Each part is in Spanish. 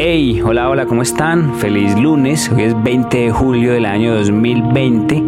Hey, hola, hola, ¿cómo están? Feliz lunes, hoy es 20 de julio del año 2020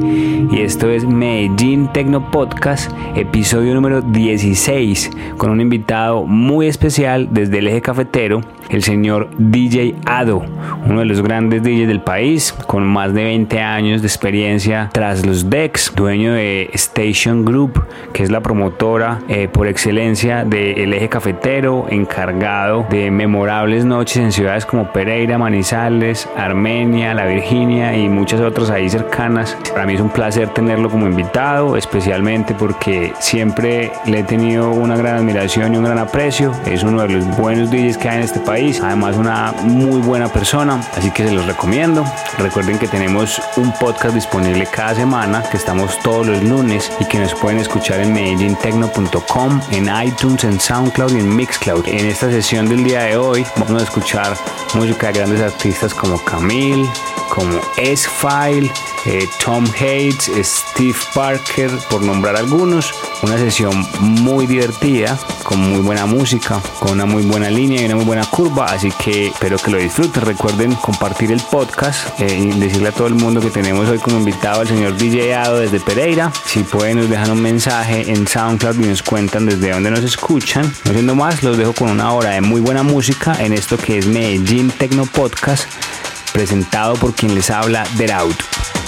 y esto es Medellín Tecno Podcast, episodio número 16, con un invitado muy especial desde el eje cafetero, el señor DJ Ado, uno de los grandes DJs del país, con más de 20 años de experiencia tras los decks, dueño de Station Group, que es la promotora eh, por excelencia del eje cafetero, encargado de memorables noches en ciudades como Pereira, Manizales, Armenia, La Virginia y muchas otras ahí cercanas. Para mí es un placer tenerlo como invitado, especialmente porque siempre le he tenido una gran admiración y un gran aprecio. Es uno de los buenos DJs que hay en este país, además una muy buena persona, así que se los recomiendo. Recuerden que tenemos un podcast disponible cada semana, que estamos todos los lunes y que nos pueden escuchar en medellintecno.com, en iTunes, en SoundCloud y en Mixcloud. En esta sesión del día de hoy vamos a escuchar música de grandes artistas como Camille, como S-File, eh, Tom Hates, Steve Parker, por nombrar algunos. Una sesión muy divertida, con muy buena música, con una muy buena línea y una muy buena curva, así que espero que lo disfruten. Recuerden compartir el podcast eh, y decirle a todo el mundo que tenemos hoy como invitado al señor DJ desde Pereira. Si pueden nos dejan un mensaje en SoundCloud y nos cuentan desde dónde nos escuchan. No siendo más, los dejo con una hora de muy buena música en esto que es Medellín Tecno Podcast presentado por quien les habla, Deraut.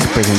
Tecno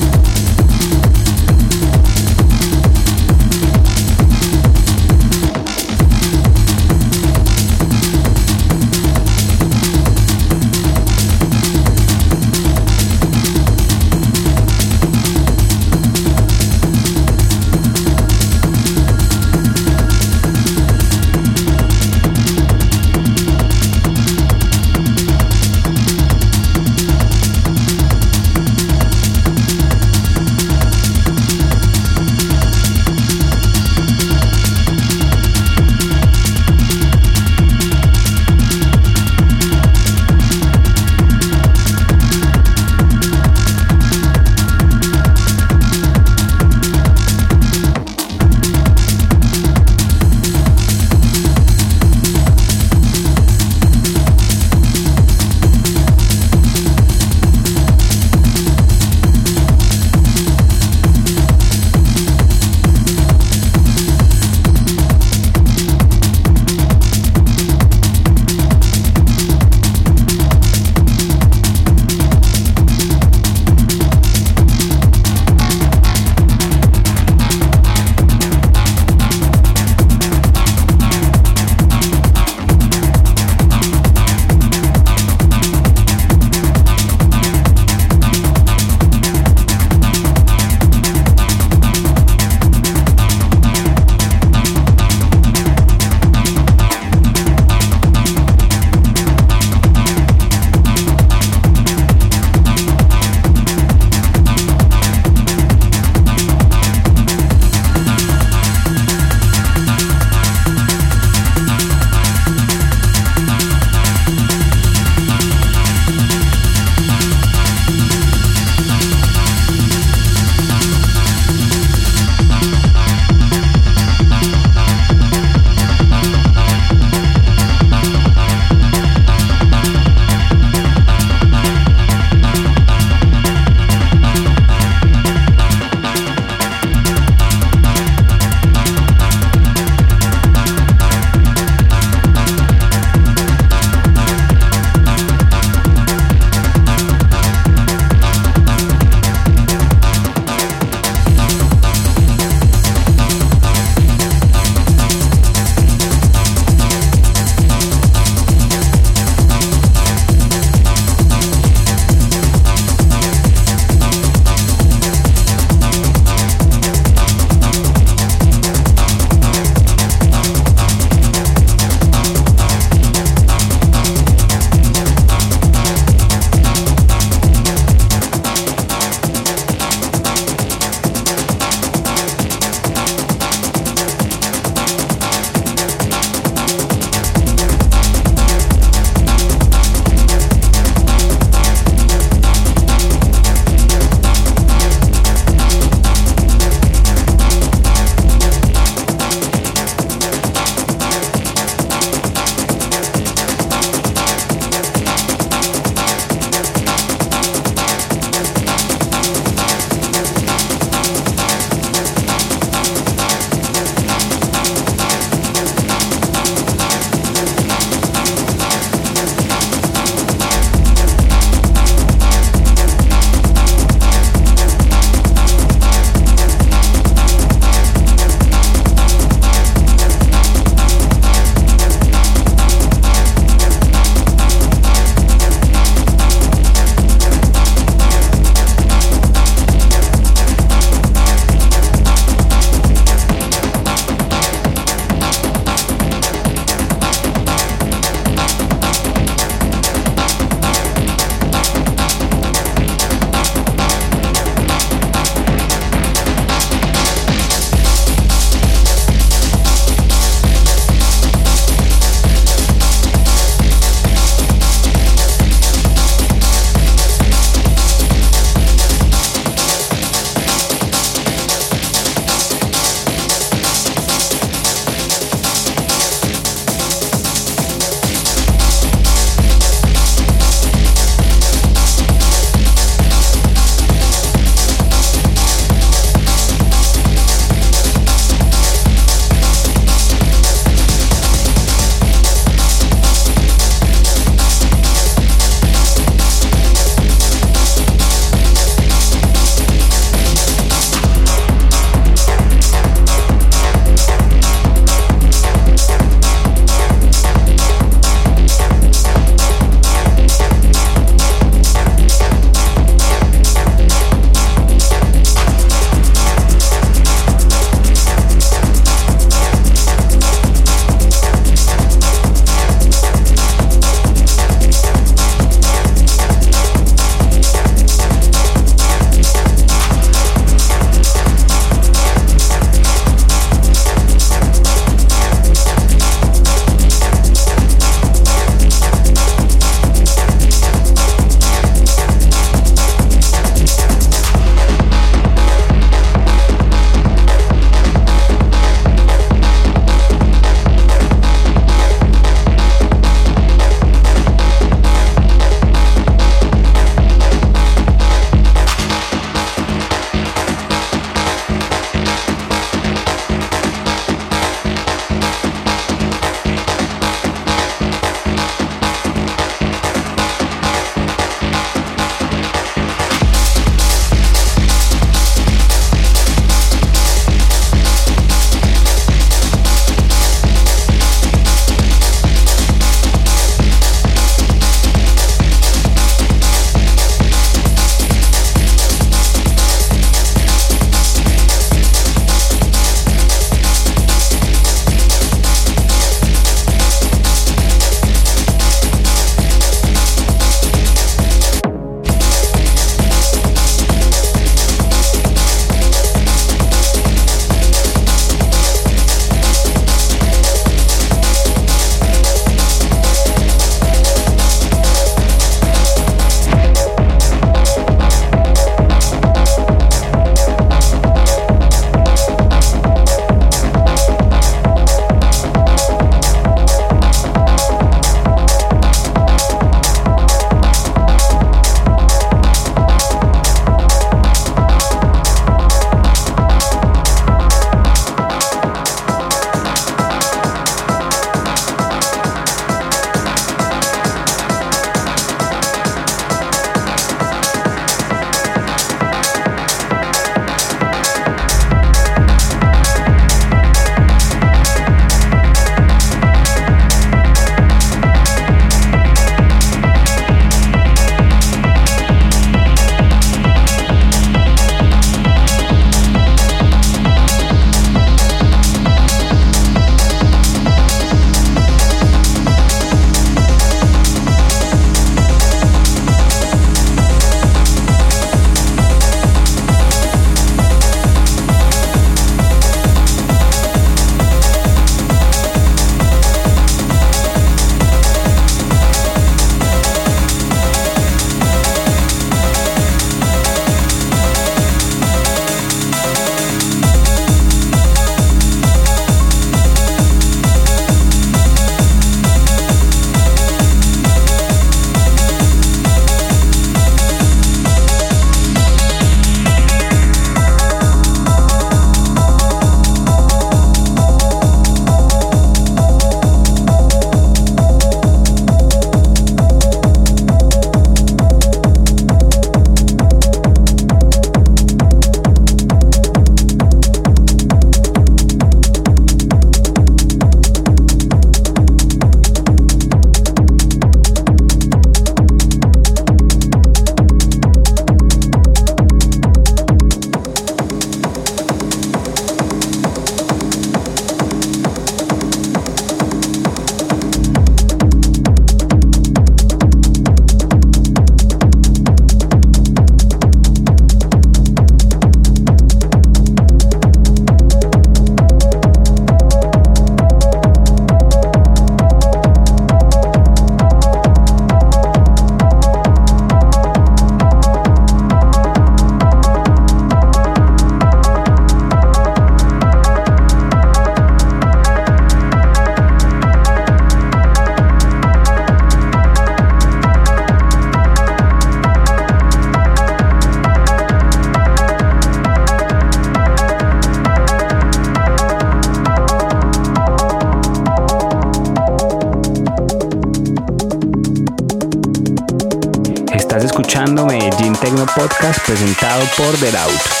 presentado por The Out.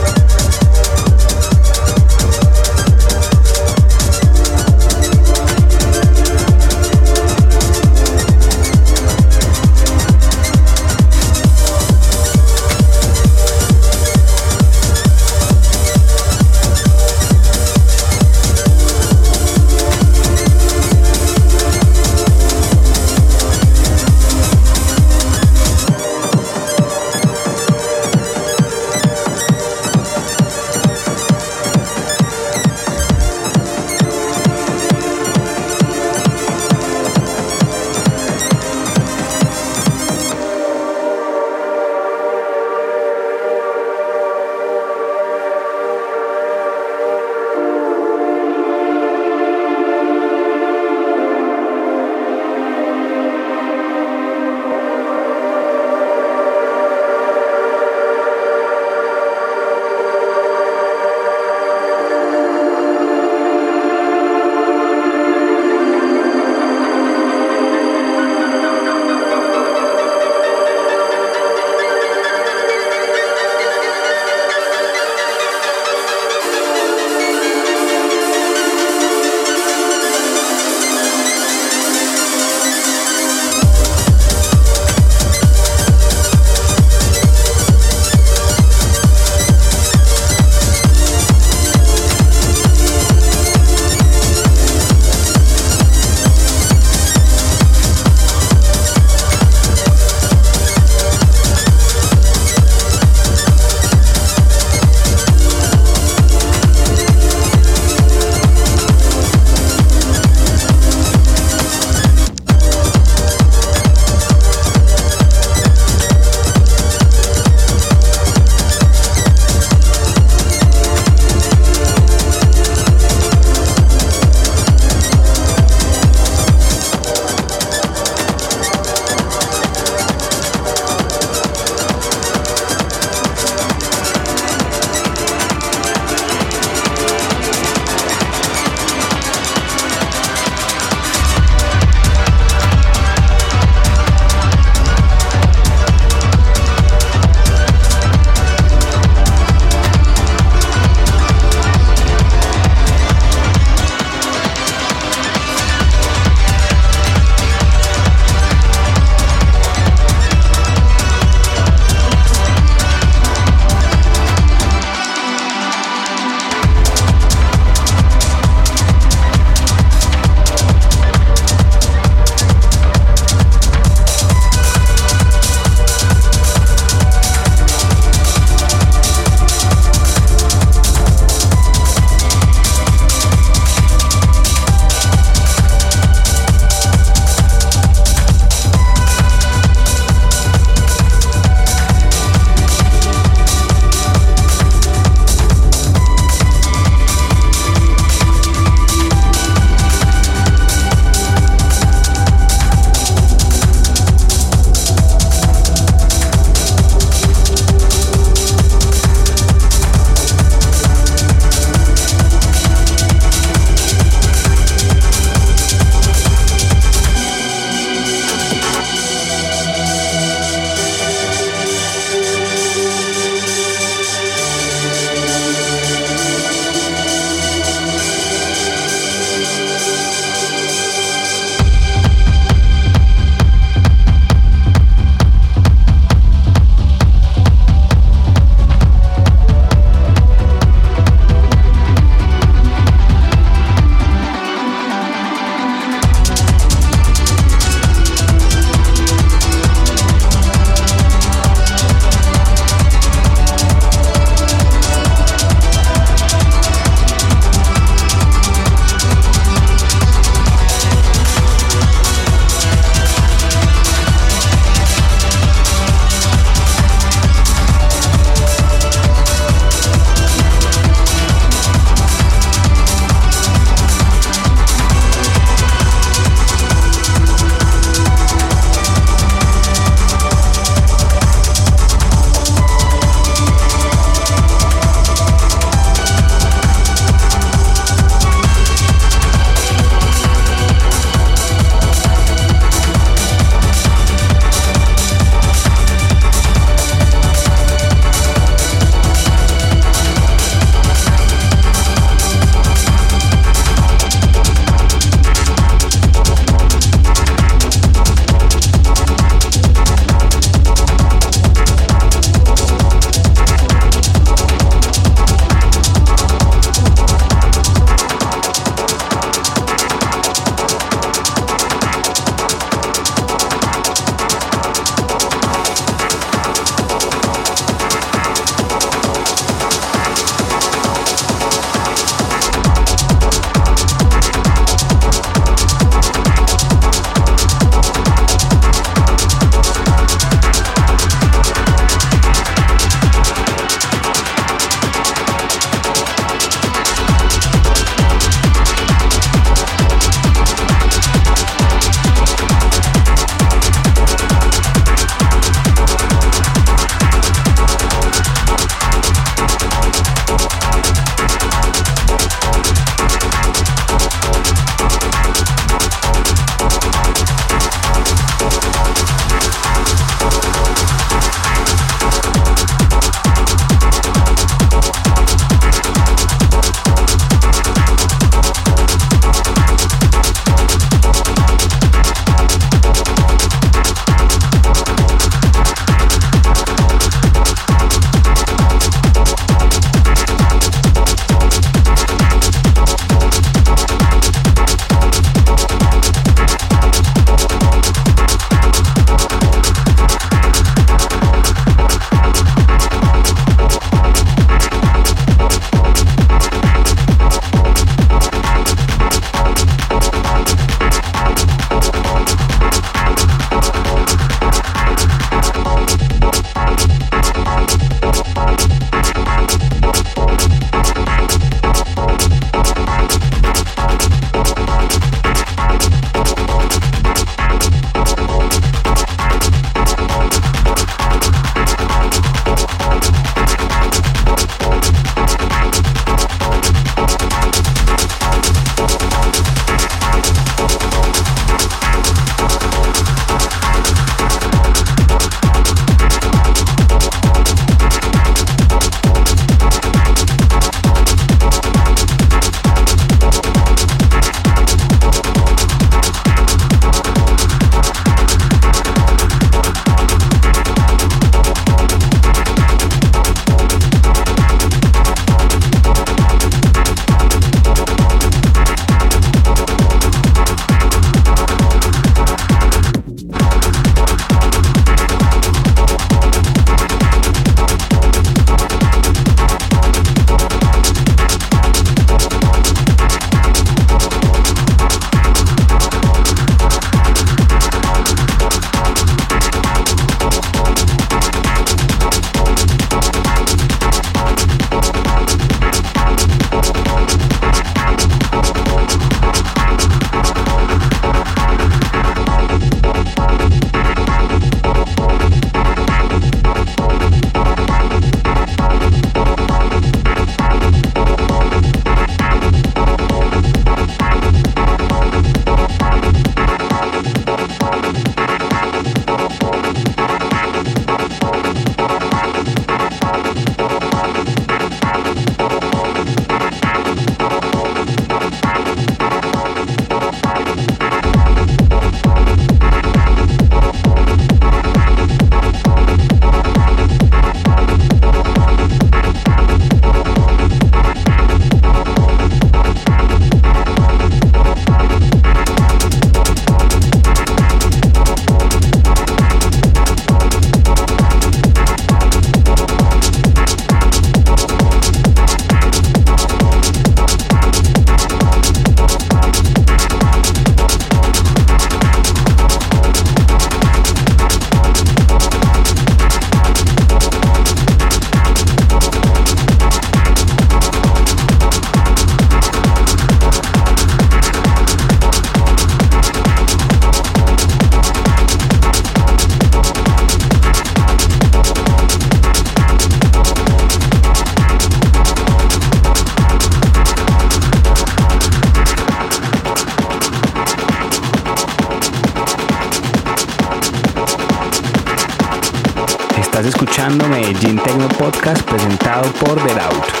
Podcast presentado por The Bueno,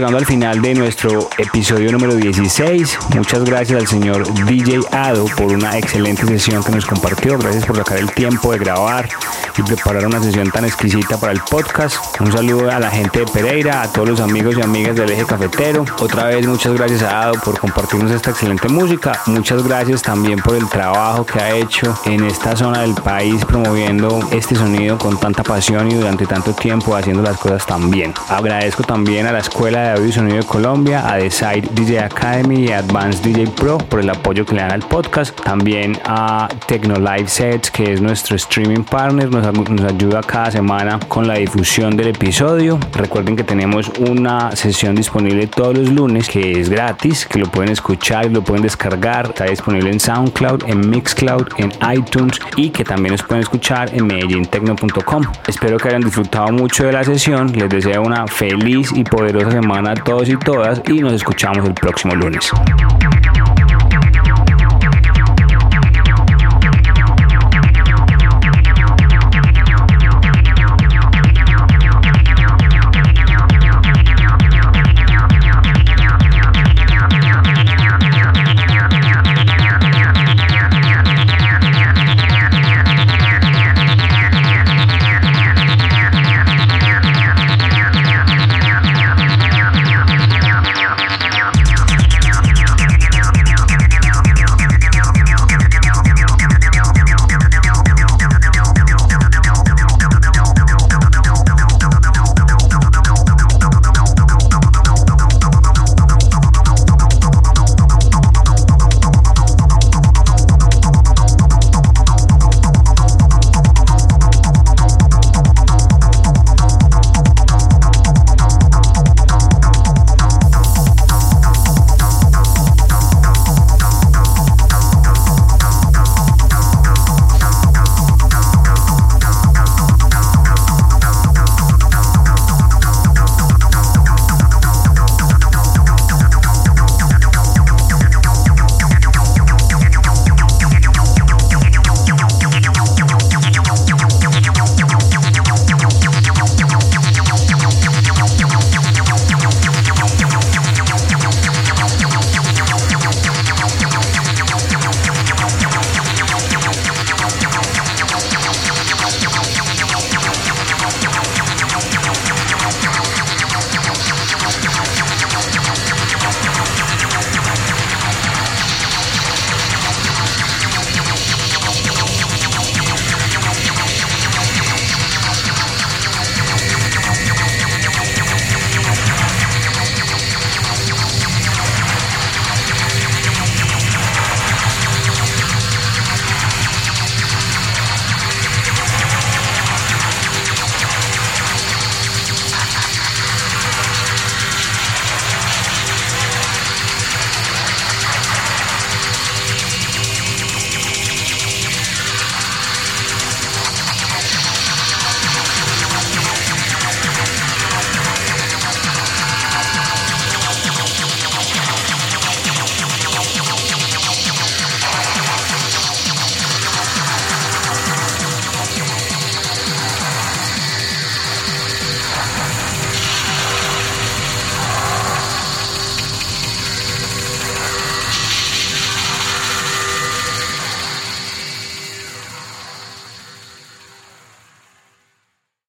llegando al final de nuestro episodio número 16. Muchas gracias al señor DJ Ado por una excelente sesión que nos compartió. Gracias por sacar el tiempo de grabar y preparar una sesión tan exquisita para el podcast. Un saludo a la gente de Pereira, a todos los amigos y amigas del eje cafetero. Otra vez muchas gracias a Ado por compartirnos esta excelente música. Muchas gracias también por el trabajo que ha hecho en esta zona del país promoviendo este sonido con tanta pasión y durante tanto tiempo haciendo las cosas tan bien. Agradezco también a la Escuela de Audio y Sonido de Colombia, a The Side DJ Academy y Advanced DJ Pro por el apoyo que le dan al podcast. También a Tecno Live Sets, que es nuestro streaming partner, nos, nos ayuda cada semana con la difusión del episodio. Recuerden que tenemos una sesión disponible todos los lunes que es gratis, que lo pueden escuchar y lo pueden descargar. Está disponible en SoundCloud, en Mixcloud, en iTunes y que también nos pueden escuchar en medellintecno.com. Espero que hayan disfrutado mucho de la sesión. Les deseo una feliz y poderosa semana a todos y todas y nos escuchamos el próximo lunes.